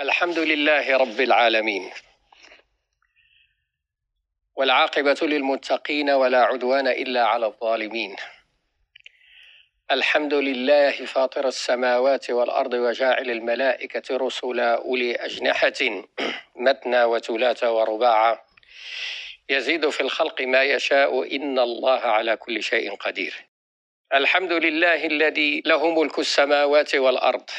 الحمد لله رب العالمين. والعاقبة للمتقين ولا عدوان إلا على الظالمين. الحمد لله فاطر السماوات والأرض وجاعل الملائكة رسلا أولي أجنحة مثنى وثلاث ورباع. يزيد في الخلق ما يشاء إن الله على كل شيء قدير. الحمد لله الذي له ملك السماوات والأرض.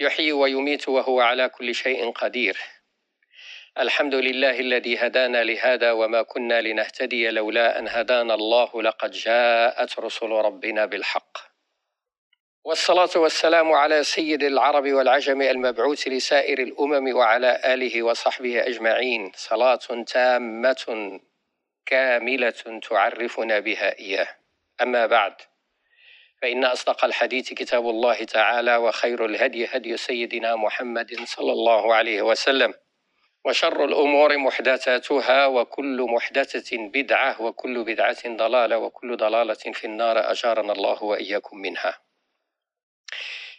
يحيي ويميت وهو على كل شيء قدير. الحمد لله الذي هدانا لهذا وما كنا لنهتدي لولا أن هدانا الله لقد جاءت رسل ربنا بالحق. والصلاة والسلام على سيد العرب والعجم المبعوث لسائر الأمم وعلى آله وصحبه أجمعين. صلاة تامة كاملة تعرفنا بها إياه. أما بعد فإن أصدق الحديث كتاب الله تعالى وخير الهدي هدي سيدنا محمد صلى الله عليه وسلم وشر الأمور محدثاتها وكل محدثة بدعة وكل بدعة ضلالة وكل ضلالة في النار أجارنا الله وإياكم منها.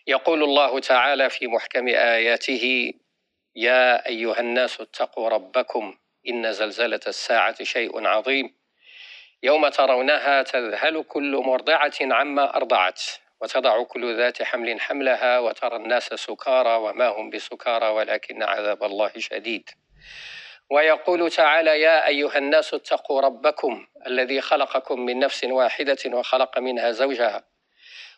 يقول الله تعالى في محكم آياته يا أيها الناس اتقوا ربكم إن زلزلة الساعة شيء عظيم. يوم ترونها تذهل كل مرضعة عما أرضعت وتضع كل ذات حمل حملها وترى الناس سكارى وما هم بسكارى ولكن عذاب الله شديد. ويقول تعالى يا أيها الناس اتقوا ربكم الذي خلقكم من نفس واحدة وخلق منها زوجها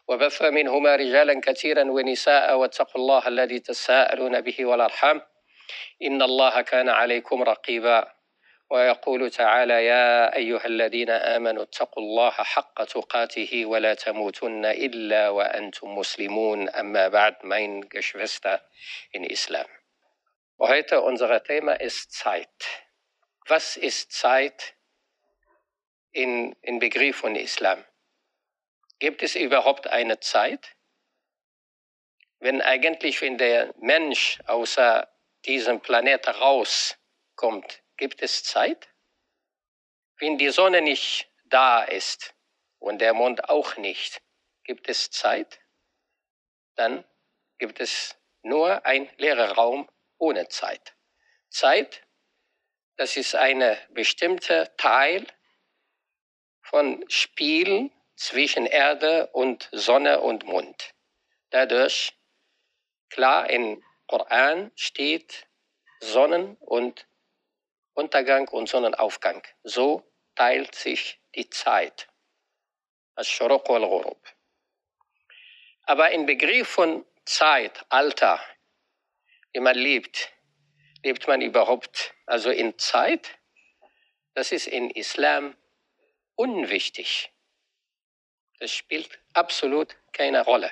وبث منهما رجالا كثيرا ونساء واتقوا الله الذي تساءلون به والأرحام إن الله كان عليكم رقيبا. ويقول تعالى يا أيها الذين آمنوا اتقوا الله حق تقاته ولا تموتن إلا وأنتم مسلمون أما بعد mein Geschwister in Islam. Heute unser Thema ist Zeit. Was ist Zeit in, in Begriff von Islam? Gibt es überhaupt eine Zeit? Wenn eigentlich, wenn der Mensch außer diesem Planeten rauskommt, gibt es Zeit? Wenn die Sonne nicht da ist und der Mond auch nicht, gibt es Zeit? Dann gibt es nur ein leerer Raum ohne Zeit. Zeit, das ist ein bestimmter Teil von Spiel zwischen Erde und Sonne und Mond. Dadurch, klar, im Koran steht Sonnen- und Untergang und Sonnenaufgang. So teilt sich die Zeit. Al-Shuruq wal Aber im Begriff von Zeit, Alter, wie man lebt, lebt man überhaupt also in Zeit? Das ist in Islam unwichtig. Das spielt absolut keine Rolle.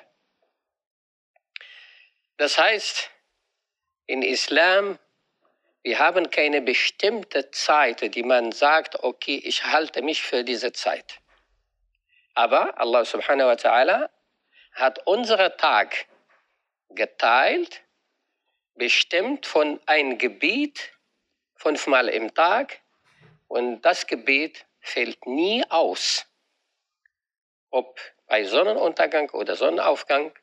Das heißt, in Islam wir haben keine bestimmte Zeit, die man sagt, okay, ich halte mich für diese Zeit. Aber Allah subhanahu wa ta'ala hat unseren Tag geteilt, bestimmt von einem Gebiet fünfmal im Tag und das Gebiet fällt nie aus. Ob bei Sonnenuntergang oder Sonnenaufgang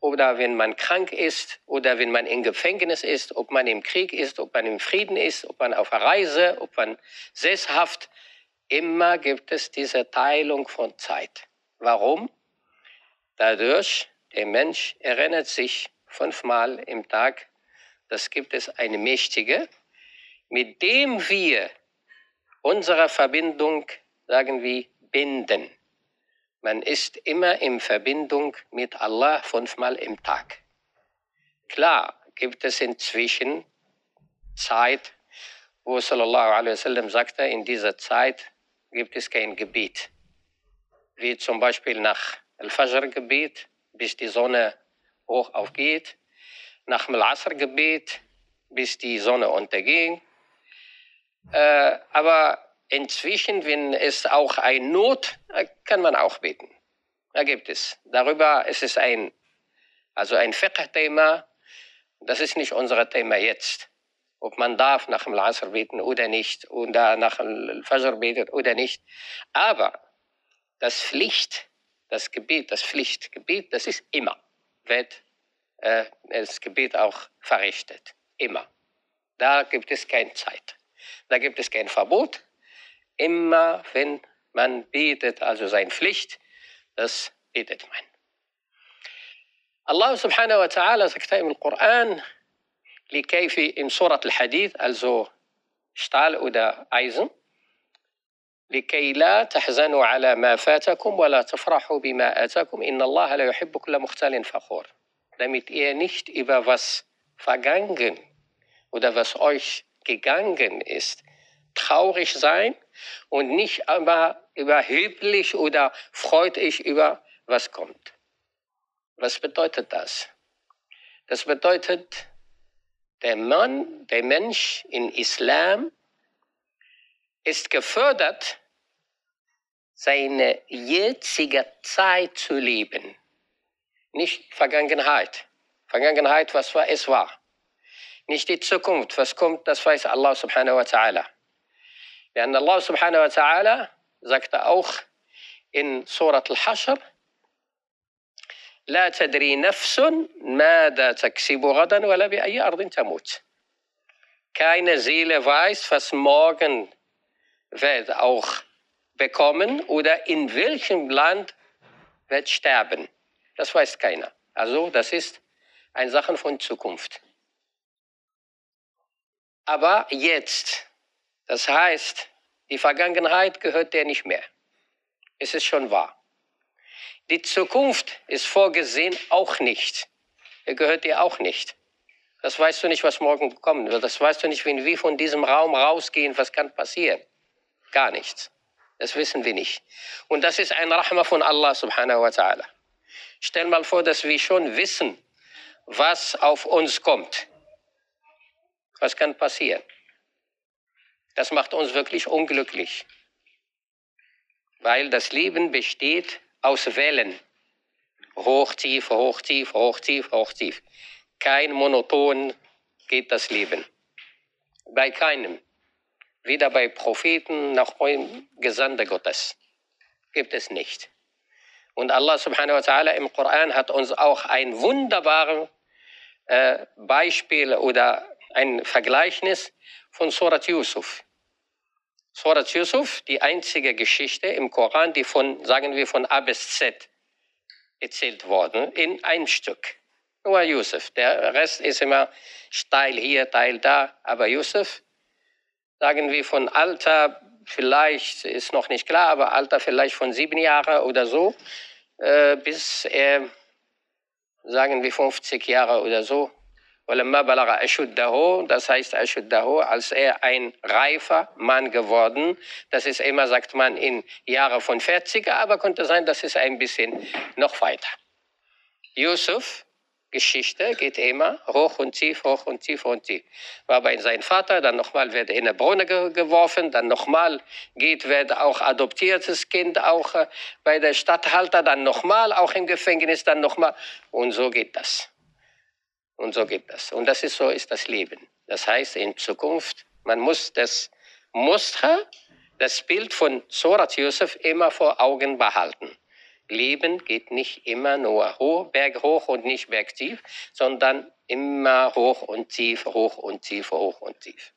oder wenn man krank ist oder wenn man im Gefängnis ist, ob man im Krieg ist, ob man im Frieden ist, ob man auf der Reise, ob man sesshaft, immer gibt es diese Teilung von Zeit. Warum? Dadurch, der Mensch erinnert sich fünfmal im Tag, das gibt es eine mächtige, mit dem wir unsere Verbindung, sagen wir, binden. Man ist immer in Verbindung mit Allah fünfmal im Tag. Klar gibt es inzwischen Zeit, wo Sallallahu Alaihi Wasallam sagte, in dieser Zeit gibt es kein Gebet. Wie zum Beispiel nach Al-Fajr-Gebet, bis die Sonne hoch aufgeht, nach Al-Asr-Gebet, bis die Sonne unterging. Äh, aber Inzwischen, wenn es auch ein Not, äh, kann man auch beten. Da gibt es. Darüber ist es ein, also ein Fiqh-Thema. Das ist nicht unser Thema jetzt. Ob man darf nach dem Asr beten oder nicht, oder nach dem Fajr betet oder nicht. Aber das Pflicht, das Gebet, das Pflichtgebet, das ist immer, wird äh, das Gebet auch verrichtet. Immer. Da gibt es keine Zeit. Da gibt es kein Verbot. Immer, wenn man betet, also seine Pflicht, das betet man. Allah subhanahu wa ta'ala sagt im Koran, في in Surat al-Hadith, also Stahl oder Eisen, لكي لا تحزنوا على ما فاتكم ولا تفرحوا بما آتاكم إن الله لا يحب كل مختال فخور damit ihr nicht über was vergangen oder was euch gegangen ist, traurig sein und nicht aber überheblich oder euch über was kommt. Was bedeutet das? Das bedeutet, der Mann, der Mensch in Islam ist gefördert, seine jetzige Zeit zu leben. Nicht Vergangenheit. Vergangenheit, was war, es war. Nicht die Zukunft, was kommt, das weiß Allah subhanahu wa ta'ala. Denn Allah subhanahu wa ta'ala sagte auch in Surat al-Hashr, لا تدري نفس ماذا تكسب غدا ولا بأي أرض تموت. Keine Seele weiß, was morgen wird auch bekommen oder in welchem Land wird sterben. Das weiß keiner. Also das ist eine Sache von Zukunft. Aber jetzt, das heißt, die Vergangenheit gehört dir nicht mehr. Es ist schon wahr. Die Zukunft ist vorgesehen auch nicht. Er gehört dir auch nicht. Das weißt du nicht, was morgen kommen wird. Das weißt du nicht, wenn wir von diesem Raum rausgehen, was kann passieren. Gar nichts. Das wissen wir nicht. Und das ist ein Rahma von Allah subhanahu wa ta'ala. Stell mal vor, dass wir schon wissen, was auf uns kommt. Was kann passieren? Das macht uns wirklich unglücklich, weil das Leben besteht aus Wellen. Hoch, tief, hoch, tief, hoch, tief, hoch, tief. Kein monoton geht das Leben. Bei keinem. Weder bei Propheten noch bei Gesandten Gottes. Gibt es nicht. Und Allah subhanahu wa ta'ala im Koran hat uns auch ein wunderbares äh, Beispiel oder ein Vergleichnis von Surat Yusuf. Surat Yusuf, die einzige Geschichte im Koran, die von, sagen wir, von A bis Z erzählt worden, in ein Stück. Nur Yusuf. Der Rest ist immer Teil hier, Teil da. Aber Yusuf, sagen wir von Alter, vielleicht ist noch nicht klar, aber Alter vielleicht von sieben Jahren oder so, äh, bis er, sagen wir 50 Jahre oder so, das heißt als er ein reifer Mann geworden, das ist immer, sagt man, in Jahre von 40, aber konnte sein, das ist ein bisschen noch weiter. Yusuf Geschichte geht immer hoch und tief, hoch und tief, und tief. War bei seinem Vater, dann nochmal wird er in eine Brunnen ge geworfen, dann nochmal geht, wird auch adoptiertes Kind auch äh, bei der Stadthalter, dann nochmal auch im Gefängnis, dann nochmal. Und so geht das. Und so geht das. Und das ist so ist das Leben. Das heißt, in Zukunft, man muss das Muster, das Bild von Surat Yusuf immer vor Augen behalten. Leben geht nicht immer nur hoch, berghoch und nicht bergtief, sondern immer hoch und tief, hoch und tief, hoch und tief.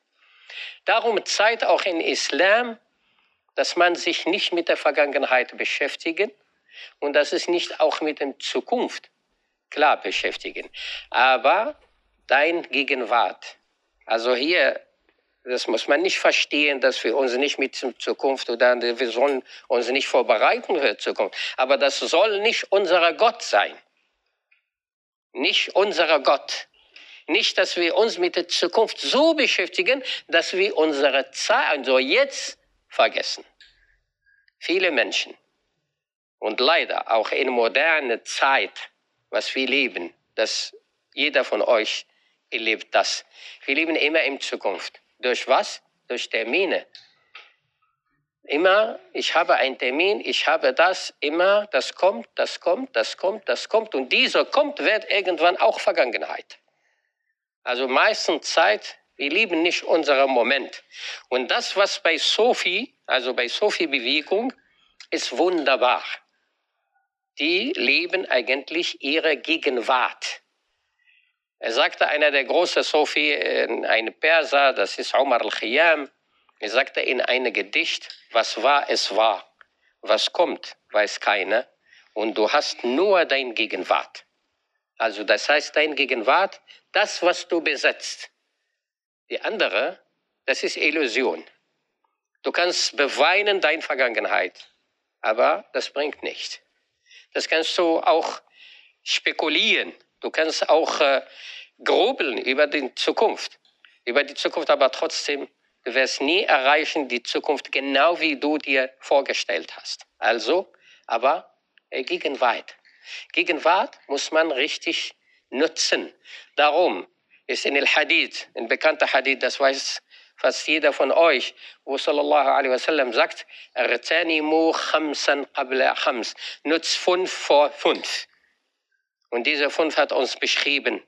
Darum zeigt auch in Islam, dass man sich nicht mit der Vergangenheit beschäftigen und dass es nicht auch mit der Zukunft klar beschäftigen. Aber dein Gegenwart. Also hier das muss man nicht verstehen, dass wir uns nicht mit der Zukunft oder wir sollen uns nicht vorbereiten für die Zukunft. Aber das soll nicht unser Gott sein. Nicht unser Gott. Nicht, dass wir uns mit der Zukunft so beschäftigen, dass wir unsere Zeit, also jetzt vergessen. Viele Menschen und leider auch in moderner Zeit, was wir leben, dass jeder von euch erlebt das. Wir leben immer in Zukunft. Durch was? Durch Termine. Immer, ich habe einen Termin, ich habe das, immer, das kommt, das kommt, das kommt, das kommt. Und dieser kommt, wird irgendwann auch Vergangenheit. Also meistens Zeit, wir lieben nicht unseren Moment. Und das, was bei Sophie, also bei Sophie-Bewegung, ist wunderbar. Die leben eigentlich ihre Gegenwart. Er sagte einer der großen äh, ein Perser, das ist Omar al-Khayyam, er sagte in einem Gedicht, was war, es war. Was kommt, weiß keiner. Und du hast nur dein Gegenwart. Also das heißt, dein Gegenwart, das, was du besitzt. Die andere, das ist Illusion. Du kannst beweinen deine Vergangenheit, aber das bringt nichts. Das kannst du auch spekulieren. Du kannst auch äh, grubeln über die Zukunft. Über die Zukunft, aber trotzdem, du wirst nie erreichen die Zukunft genau wie du dir vorgestellt hast. Also, aber äh, Gegenwart. Gegenwart muss man richtig nutzen. Darum ist in el Hadith, ein bekannter Hadith, das weiß fast jeder von euch, wo sallallahu alaihi wasallam sagt, Artanimu khamsan qabla khams, nutz fünf vor fünf. Und dieser fünf hat uns beschrieben,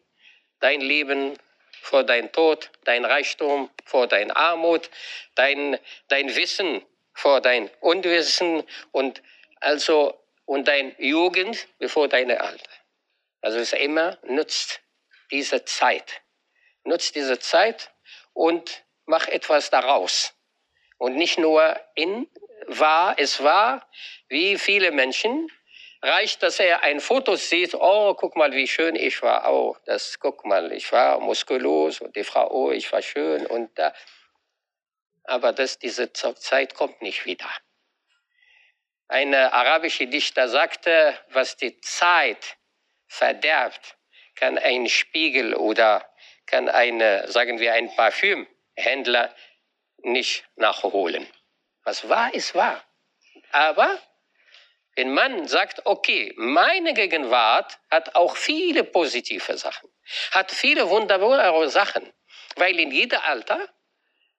dein Leben vor dein Tod, dein Reichtum vor dein Armut, dein, dein Wissen vor dein Unwissen und also und dein Jugend bevor deine Alter. Also es immer nutzt diese Zeit. Nutzt diese Zeit und mach etwas daraus. Und nicht nur in war, es war, wie viele Menschen, reicht, dass er ein Foto sieht, oh, guck mal, wie schön ich war. Oh, das, guck mal, ich war muskulös und die Frau, oh, ich war schön und da. Aber das, diese Zeit kommt nicht wieder. Ein arabischer Dichter sagte, was die Zeit verderbt, kann ein Spiegel oder kann eine, sagen wir, ein Parfümhändler nicht nachholen. Was war, ist wahr. Aber wenn man sagt, okay, meine Gegenwart hat auch viele positive Sachen, hat viele wunderbare Sachen, weil in jedem Alter,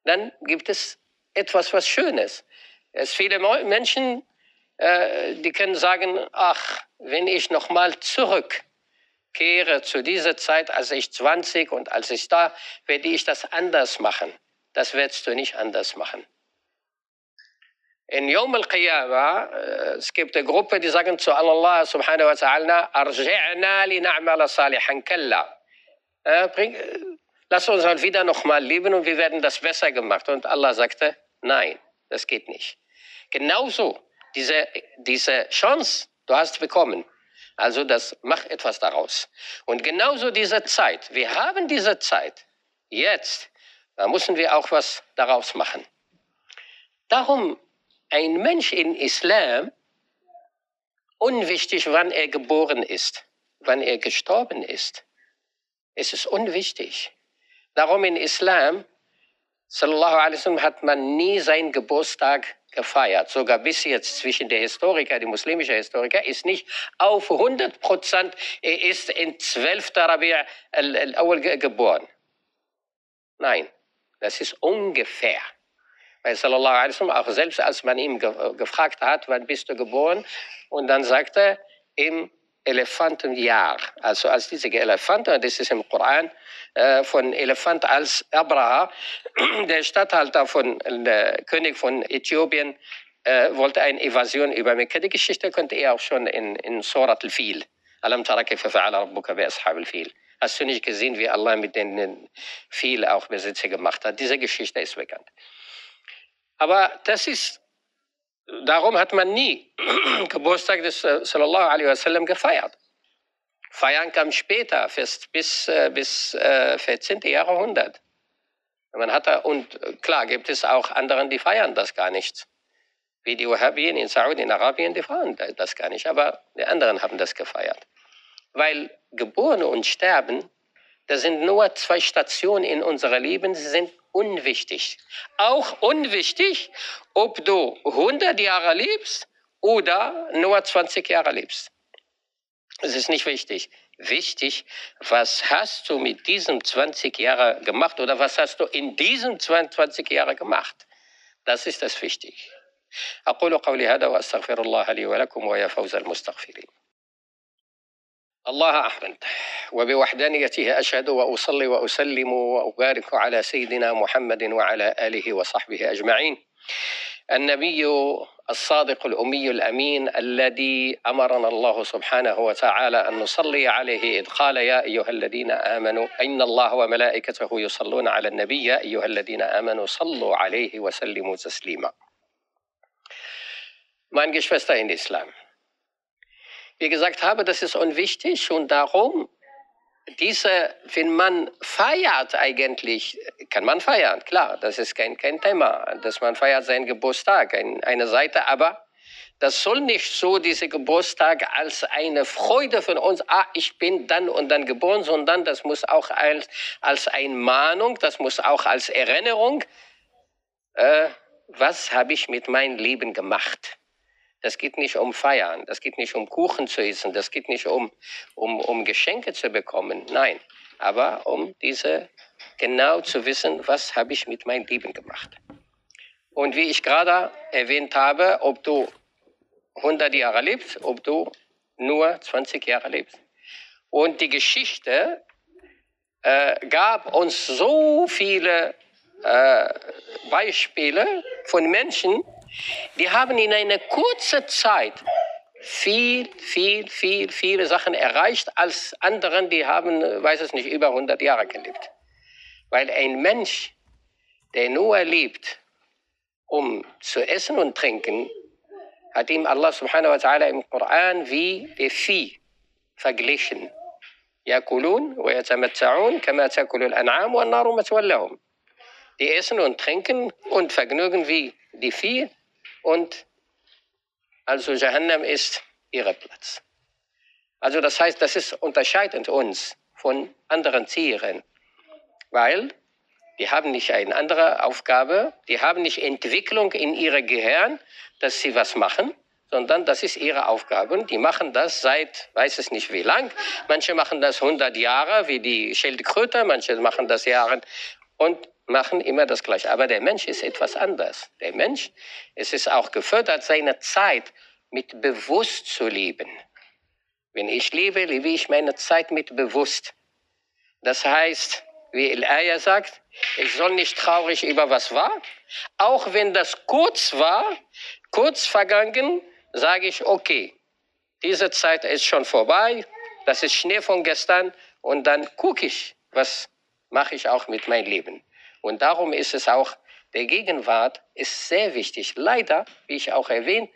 dann gibt es etwas, was Schönes. Es viele Menschen, äh, die können sagen, ach, wenn ich nochmal zurückkehre zu dieser Zeit, als ich 20 und als ich da, werde ich das anders machen. Das wirst du nicht anders machen. In Yom al-Qiyamah, es gibt eine Gruppe, die sagen zu Allah subhanahu wa ta'ala, Arji'na li na'mala salihan kalla. Lass uns halt wieder nochmal leben und wir werden das besser gemacht. Und Allah sagte, nein, das geht nicht. Genauso, diese, diese Chance, du hast bekommen. Also das, mach etwas daraus. Und genauso diese Zeit, wir haben diese Zeit, jetzt, da müssen wir auch was daraus machen. Darum ein Mensch in Islam, unwichtig, wann er geboren ist, wann er gestorben ist. Es ist unwichtig. Darum in Islam, sallallahu alaihi wasallam, hat man nie seinen Geburtstag gefeiert. Sogar bis jetzt zwischen der Historiker, die muslimische Historiker, ist nicht auf 100 Prozent, er ist in 12. Rabi' al-Awwal geboren. Nein, das ist ungefähr. Weil sallallahu alaihi wasallam auch selbst, als man ihn ge gefragt hat, wann bist du geboren? Und dann sagte er, im Elefantenjahr. Also als diese Elefanten, das ist im Koran, äh, von Elefant als Abraha, der Statthalter von, der König von Äthiopien, äh, wollte eine Evasion über Mekka. Die Geschichte konnte er auch schon in, in Surat al-Fil. Alam al-Fil. Hast du nicht gesehen, wie Allah mit den Viel auch Besitzer gemacht hat? Diese Geschichte ist bekannt. Aber das ist, darum hat man nie Geburtstag des äh, Sallallahu Alaihi Wasallam gefeiert. Feiern kam später, bis, bis, äh, bis äh, 14. Jahrhundert. Man hat da, und äh, klar gibt es auch anderen, die feiern das gar nicht. Wie die Wahhabien in Saudi, in Arabien, die feiern das gar nicht. Aber die anderen haben das gefeiert. Weil Geboren und Sterben, das sind nur zwei Stationen in unserem Leben, sie sind unwichtig. Auch unwichtig, ob du 100 Jahre lebst oder nur 20 Jahre lebst. Es ist nicht wichtig. Wichtig, was hast du mit diesen 20 Jahren gemacht oder was hast du in diesen 22 Jahren gemacht? Das ist das wichtig. أقول قولي هذا وأستغفر الله لي ولكم ويا فوز المستغفرين الله أحمد وبوحدانيته أشهد وأصلي وأسلم وأبارك على سيدنا محمد وعلى آله وصحبه أجمعين النبي الصادق الأمي الأمين الذي أمرنا الله سبحانه وتعالى أن نصلي عليه إذ قال يا أيها الذين آمنوا إن الله وملائكته يصلون على النبي يا أيها الذين آمنوا صلوا عليه وسلموا تسليما Mein Geschwister in Islam. Wie gesagt habe, das ist unwichtig und darum diese, wenn man feiert eigentlich, kann man feiern, klar, das ist kein, kein Thema, dass man feiert seinen Geburtstag, ein, eine Seite, aber das soll nicht so, diese Geburtstag als eine Freude von uns, ah, ich bin dann und dann geboren, sondern das muss auch als, als eine Mahnung, das muss auch als Erinnerung, äh, was habe ich mit meinem Leben gemacht? Das geht nicht um Feiern, das geht nicht um Kuchen zu essen, das geht nicht um, um, um Geschenke zu bekommen, nein, aber um diese genau zu wissen, was habe ich mit meinem Leben gemacht. Und wie ich gerade erwähnt habe, ob du 100 Jahre lebst, ob du nur 20 Jahre lebst. Und die Geschichte äh, gab uns so viele äh, Beispiele von Menschen, die haben in einer kurzen Zeit viel, viel, viel, viele Sachen erreicht als anderen, die haben, weiß es nicht, über 100 Jahre gelebt. Weil ein Mensch, der nur lebt, um zu essen und trinken, hat ihm Allah subhanahu wa ta'ala im Koran wie der Vieh verglichen. يأكلون ويتمتعون كما تأكل الأنعام والنار مثوى لهم. Die essen und trinken und vergnügen wie die Vieh und also Jahannam ist ihr Platz. Also das heißt, das ist unterscheidend uns von anderen Tieren, weil die haben nicht eine andere Aufgabe, die haben nicht Entwicklung in ihrem Gehirn, dass sie was machen, sondern das ist ihre Aufgabe. Die machen das seit, weiß es nicht wie lang. Manche machen das 100 Jahre, wie die Schildkröte, manche machen das Jahre. Und machen immer das Gleiche. Aber der Mensch ist etwas anders. Der Mensch, es ist auch gefördert, seine Zeit mit bewusst zu leben. Wenn ich lebe, lebe ich meine Zeit mit bewusst. Das heißt, wie El-Aya sagt, ich soll nicht traurig über was war. Auch wenn das kurz war, kurz vergangen, sage ich, okay, diese Zeit ist schon vorbei, das ist Schnee von gestern und dann gucke ich, was mache ich auch mit meinem Leben. Und darum ist es auch, der Gegenwart ist sehr wichtig. Leider, wie ich auch erwähnt,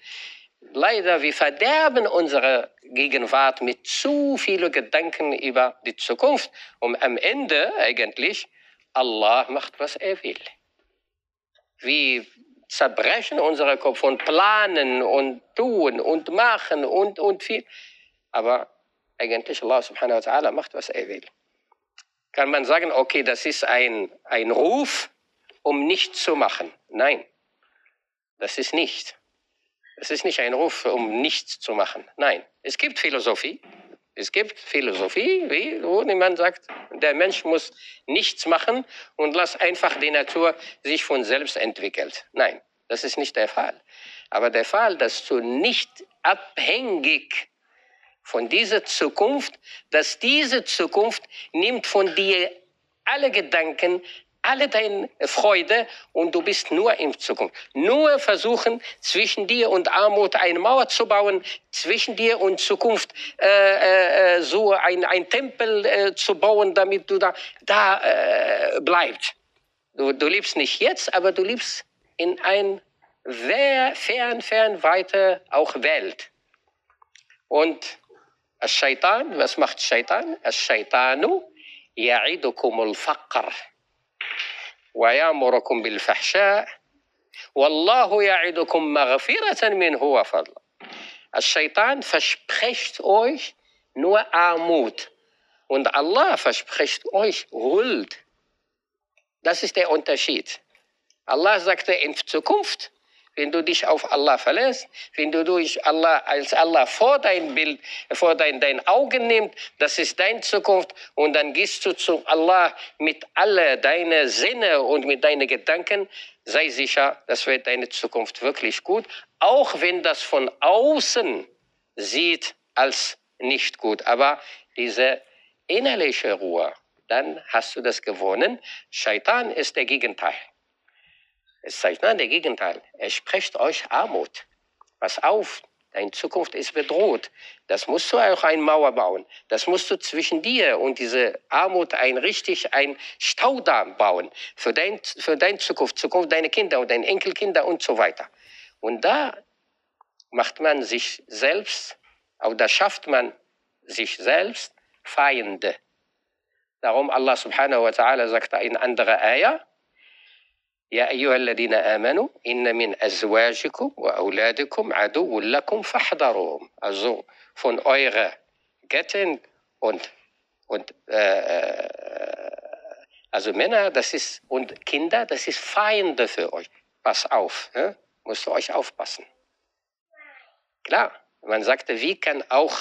leider, wir verderben unsere Gegenwart mit zu vielen Gedanken über die Zukunft. Und am Ende eigentlich, Allah macht, was er will. Wir zerbrechen unsere Kopf und planen und tun und machen und, und viel. Aber eigentlich Allah subhanahu wa ta'ala macht, was er will kann man sagen, okay, das ist ein, ein Ruf, um nichts zu machen. Nein, das ist nicht. Es ist nicht ein Ruf, um nichts zu machen. Nein, es gibt Philosophie. Es gibt Philosophie, wie, wo niemand sagt, der Mensch muss nichts machen und lass einfach die Natur sich von selbst entwickelt. Nein, das ist nicht der Fall. Aber der Fall, dass du nicht abhängig von dieser Zukunft, dass diese Zukunft nimmt von dir alle Gedanken, alle deine Freude und du bist nur in Zukunft. Nur versuchen, zwischen dir und Armut eine Mauer zu bauen, zwischen dir und Zukunft äh, äh, äh so ein, ein Tempel äh, zu bauen, damit du da, da äh, bleibst. Du, du lebst nicht jetzt, aber du lebst in ein fern, fern weiter auch Welt. Und الشيطان ما سمحت الشيطان الشيطان يعدكم الفقر ويأمركم بالفحشاء والله يعدكم مغفرة منه وفضل الشيطان فشبخشت أوش نو آموت und Allah verspricht euch Huld. Das ist der Unterschied. Allah sagte in Zukunft, wenn du dich auf Allah verlässt, wenn du durch Allah als Allah vor dein Bild, vor dein, dein Augen nimmst, das ist deine Zukunft und dann gehst du zu Allah mit alle deine Sinne und mit deinen Gedanken, sei sicher, das wird deine Zukunft wirklich gut, auch wenn das von außen sieht als nicht gut, aber diese innerliche Ruhe, dann hast du das gewonnen. Shaitan ist der Gegenteil. Es zeigt, nein, der Gegenteil. Er spricht euch Armut. Pass auf, deine Zukunft ist bedroht. Das musst du auch eine Mauer bauen. Das musst du zwischen dir und diese Armut ein richtig ein Staudamm bauen für dein, für deine Zukunft, Zukunft deiner Kinder und deine Enkelkinder und so weiter. Und da macht man sich selbst, oder schafft man sich selbst Feinde. Darum Allah subhanahu wa ta'ala sagt in anderer Ayah, يا أيها الذين آمنوا إن من أزواجكم وأولادكم عدو لكم فاحذروهم also von eurer Gattin und und äh, also Männer das ist und Kinder das ist Feinde für euch pass auf ne? musst du euch aufpassen klar man sagte wie kann auch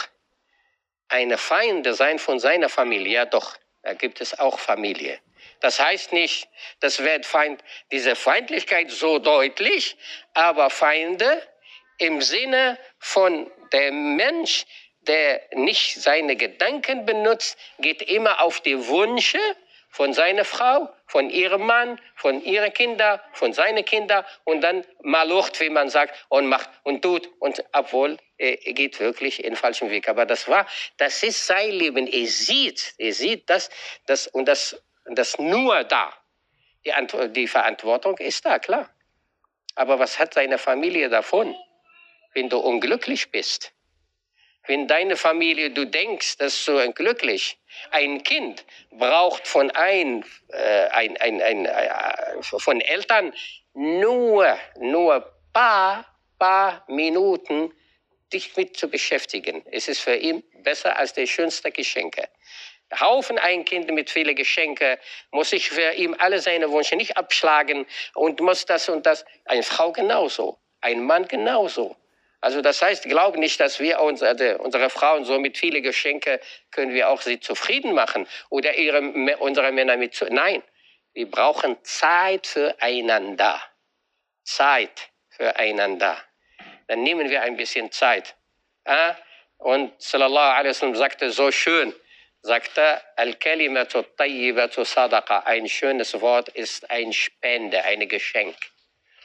eine Feinde sein von seiner Familie ja doch da gibt es auch Familie das heißt nicht, das wird Feind, diese Feindlichkeit so deutlich, aber Feinde im Sinne von der Mensch, der nicht seine Gedanken benutzt, geht immer auf die Wünsche von seiner Frau, von ihrem Mann, von ihren Kindern, von seinen Kindern und dann malucht, wie man sagt, und macht und tut und obwohl er geht wirklich in falschen Weg. Aber das war, das ist sein Leben. Er sieht, er sieht das, das und das und das nur da. Die, die Verantwortung ist da, klar. Aber was hat seine Familie davon, wenn du unglücklich bist? Wenn deine Familie, du denkst, dass du glücklich, ein Kind braucht von ein, äh, ein, ein, ein äh, von Eltern nur, nur paar, paar Minuten dich mit zu beschäftigen. Es ist für ihn besser als die schönste Geschenke. Haufen ein Kind mit vielen Geschenken, muss ich für ihn alle seine Wünsche nicht abschlagen und muss das und das. Eine Frau genauso, ein Mann genauso. Also das heißt, glaube nicht, dass wir unsere, unsere Frauen so mit vielen Geschenken können wir auch sie zufrieden machen oder ihre, unsere Männer mit zu. Nein, wir brauchen Zeit füreinander. Zeit füreinander. Dann nehmen wir ein bisschen Zeit. Und Sallallahu alaihi wasallam sagte so schön, sagte, Al-Kalimatu ein schönes Wort ist ein Spende, ein Geschenk.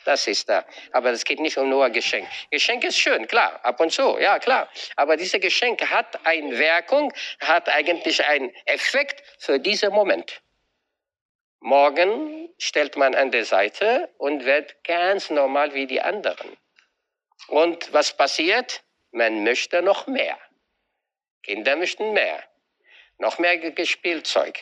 Das ist da. Aber es geht nicht um nur Geschenk. Geschenk ist schön, klar, ab und zu, ja, klar. Aber dieses Geschenk hat eine Wirkung, hat eigentlich einen Effekt für diesen Moment. Morgen stellt man an der Seite und wird ganz normal wie die anderen. Und was passiert? Man möchte noch mehr. Kinder möchten mehr noch mehr Spielzeug,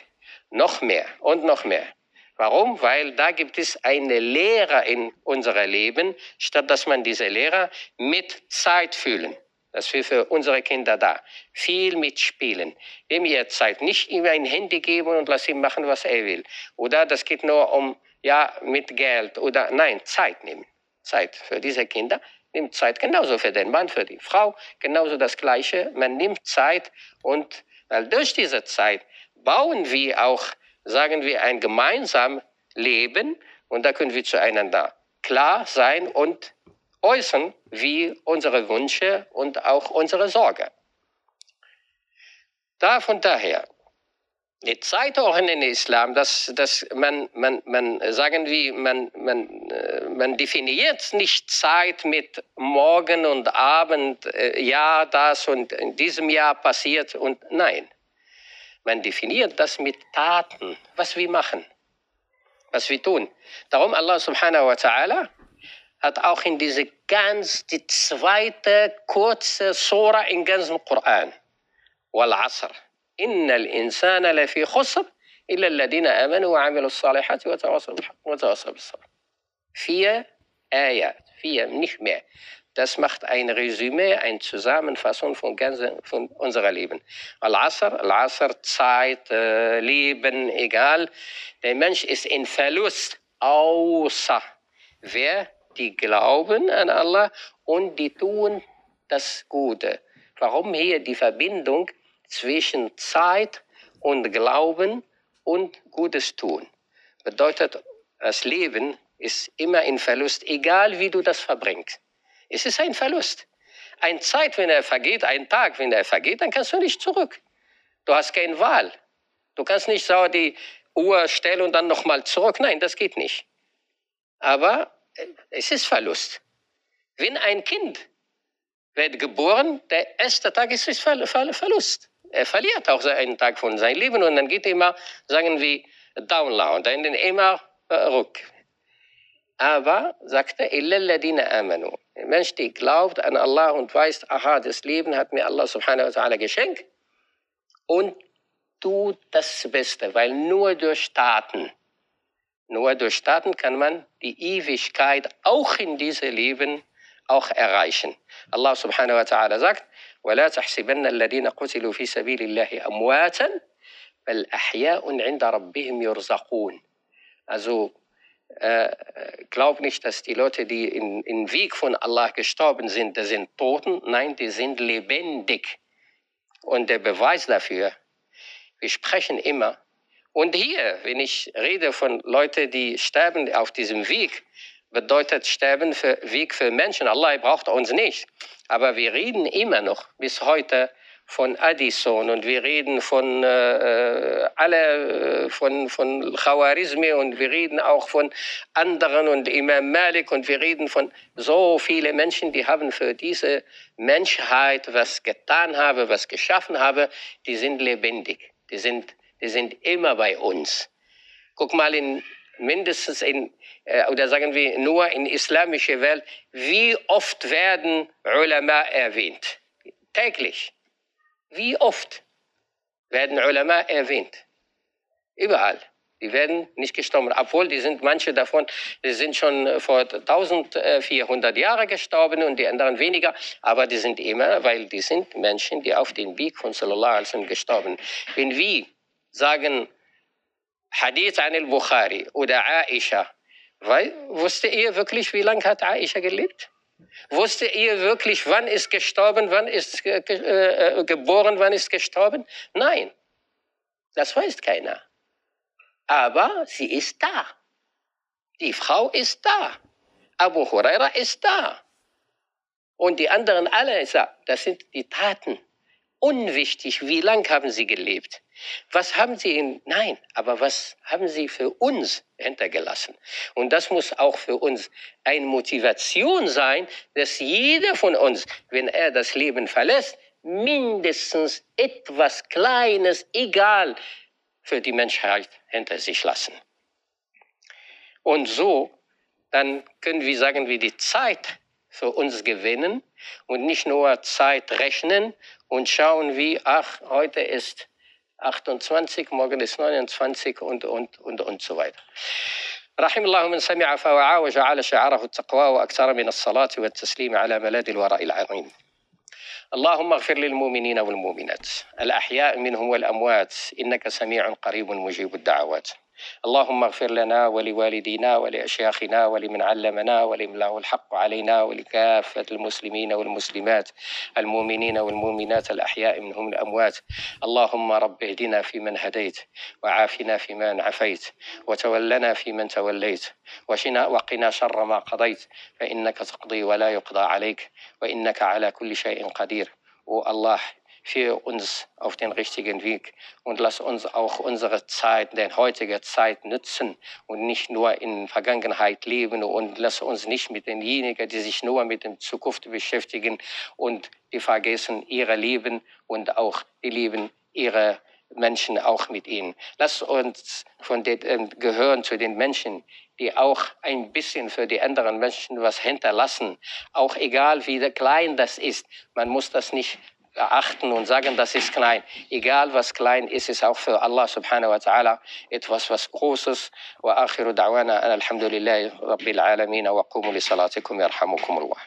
noch mehr und noch mehr. Warum? Weil da gibt es eine Lehre in unserem Leben, statt dass man diese Lehre mit Zeit fühlen. Das wir für unsere Kinder da. Viel mitspielen. Dem ihr Zeit. Nicht ihm ein Handy geben und lass ihn machen, was er will. Oder das geht nur um, ja, mit Geld. Oder nein, Zeit nehmen. Zeit für diese Kinder. Nimmt Zeit genauso für den Mann, für die Frau. Genauso das Gleiche. Man nimmt Zeit und weil durch diese Zeit bauen wir auch, sagen wir, ein gemeinsames Leben und da können wir zueinander klar sein und äußern, wie unsere Wünsche und auch unsere Sorge. Da von daher, die Zeit auch in den Islam, dass, dass man, man, man, sagen wir, man, man, äh, man definiert nicht Zeit mit Morgen und Abend, äh, ja, das und in diesem Jahr passiert und nein. Man definiert das mit Taten, was wir machen, was wir tun. Darum Allah subhanahu wa ta'ala hat auch in diese ganz, die zweite kurze Sura im ganzen Koran, Wal Asr. إن الإنسان لفي خسر إلا الذين آمنوا وعملوا الصالحات وتواصوا بالحق وتواصوا بالصبر. Vier Ayat, vier, nicht mehr. Das macht ein Resümee, eine Zusammenfassung von, ganzen, von unserem Leben. Al-Asr, Al-Asr, Zeit, äh, Leben, egal. Der Mensch ist in Verlust, außer wer die glauben an Allah und die tun das Gute. Warum hier die Verbindung zwischen Zeit und Glauben und Gutes tun? Bedeutet, das Leben ist immer in Verlust, egal wie du das verbringst. Es ist ein Verlust. Ein Zeit, wenn er vergeht, ein Tag, wenn er vergeht, dann kannst du nicht zurück. Du hast keine Wahl. Du kannst nicht so die Uhr stellen und dann nochmal zurück. Nein, das geht nicht. Aber äh, es ist Verlust. Wenn ein Kind wird geboren, der erste Tag ist Verlust. Er verliert auch einen Tag von seinem Leben und dann geht er immer, sagen wir, down dann immer äh, rück. Aber, sagt er, amanu. Der Mensch, der glaubt an Allah und weiß, aha, das Leben hat mir Allah subhanahu wa ta'ala geschenkt und tut das Beste, weil nur durch Taten, nur durch Taten kann man die Ewigkeit auch in diesem Leben auch erreichen. Allah subhanahu wa ta'ala sagt, ولا تحسبن الذين قتلوا في سبيل الله أمواتا بل أحياء عند ربهم يرزقون. Also äh, glaub nicht, dass die Leute, die im in Weg von Allah gestorben sind, das sind Toten. Nein, die sind lebendig. Und der Beweis dafür, wir sprechen immer. Und hier, wenn ich rede von Leuten, die sterben auf diesem Weg, bedeutet Sterben für Weg für Menschen. Allah braucht uns nicht. Aber wir reden immer noch bis heute von Addison und wir reden von äh, alle äh, von von Khawarizmi und wir reden auch von anderen und Imam Malik und wir reden von so viele Menschen, die haben für diese Menschheit was getan haben, was geschaffen haben, die sind lebendig, die sind die sind immer bei uns. Guck mal in mindestens in äh, oder sagen wir nur in islamischer Welt, wie oft werden Ulama erwähnt? Täglich. Wie oft werden Ulama erwähnt? Überall. Die werden nicht gestorben, obwohl die sind manche davon, die sind schon vor 1400 Jahren gestorben und die anderen weniger, aber die sind immer, weil die sind Menschen, die auf den Weg von Sallallahu alaihi wasallam gestorben. Wenn wir sagen Hadith an al-Bukhari oder Aisha, weil, wusste ihr wirklich, wie lange hat Aisha gelebt? Wusste ihr wirklich, wann ist gestorben, wann ist äh, äh, geboren, wann ist gestorben? Nein, das weiß keiner. Aber sie ist da. Die Frau ist da. Abu Huraira ist da. Und die anderen alle, das sind die Taten. Unwichtig, wie lange haben sie gelebt? Was haben sie in, nein, aber was haben sie für uns hintergelassen? Und das muss auch für uns eine Motivation sein, dass jeder von uns, wenn er das Leben verlässt, mindestens etwas Kleines, egal, für die Menschheit hinter sich lassen. Und so, dann können wir sagen, wir die Zeit für uns gewinnen und nicht nur Zeit rechnen und schauen, wie, ach, heute ist 28, morgen ist 29 und, und, und, und so weiter. رحم الله من سمع فوعى وجعل شعاره التقوى وأكثر من الصلاة والتسليم على ملاذ الوراء العظيم اللهم اغفر للمؤمنين والمؤمنات الأحياء منهم والأموات إنك سميع قريب مجيب الدعوات اللهم اغفر لنا ولوالدينا ولأشياخنا ولمن علمنا ولمن الحق علينا ولكافة المسلمين والمسلمات المؤمنين والمؤمنات الأحياء منهم الأموات. اللهم رب اهدنا فيمن هديت وعافنا فيمن عفيت وتولنا فيمن توليت وقنا شر ما قضيت فإنك تقضي ولا يقضى عليك وإنك على كل شيء قدير. والله für uns auf den richtigen Weg und lass uns auch unsere Zeit, den heutige Zeit nutzen und nicht nur in Vergangenheit leben und lass uns nicht mit denjenigen, die sich nur mit der Zukunft beschäftigen und die vergessen ihre Leben und auch die Leben ihrer Menschen auch mit ihnen. Lass uns von den, äh, gehören zu den Menschen, die auch ein bisschen für die anderen Menschen was hinterlassen. Auch egal wie klein das ist. Man muss das nicht achten und sagen, das ist klein. Egal was klein ist, ist auch für Allah subhanahu wa ta'ala etwas was Großes. Wa akhiru da'wana alhamdulillahi rabbil alamin wa qumu li salatikum yarhamukum Allah.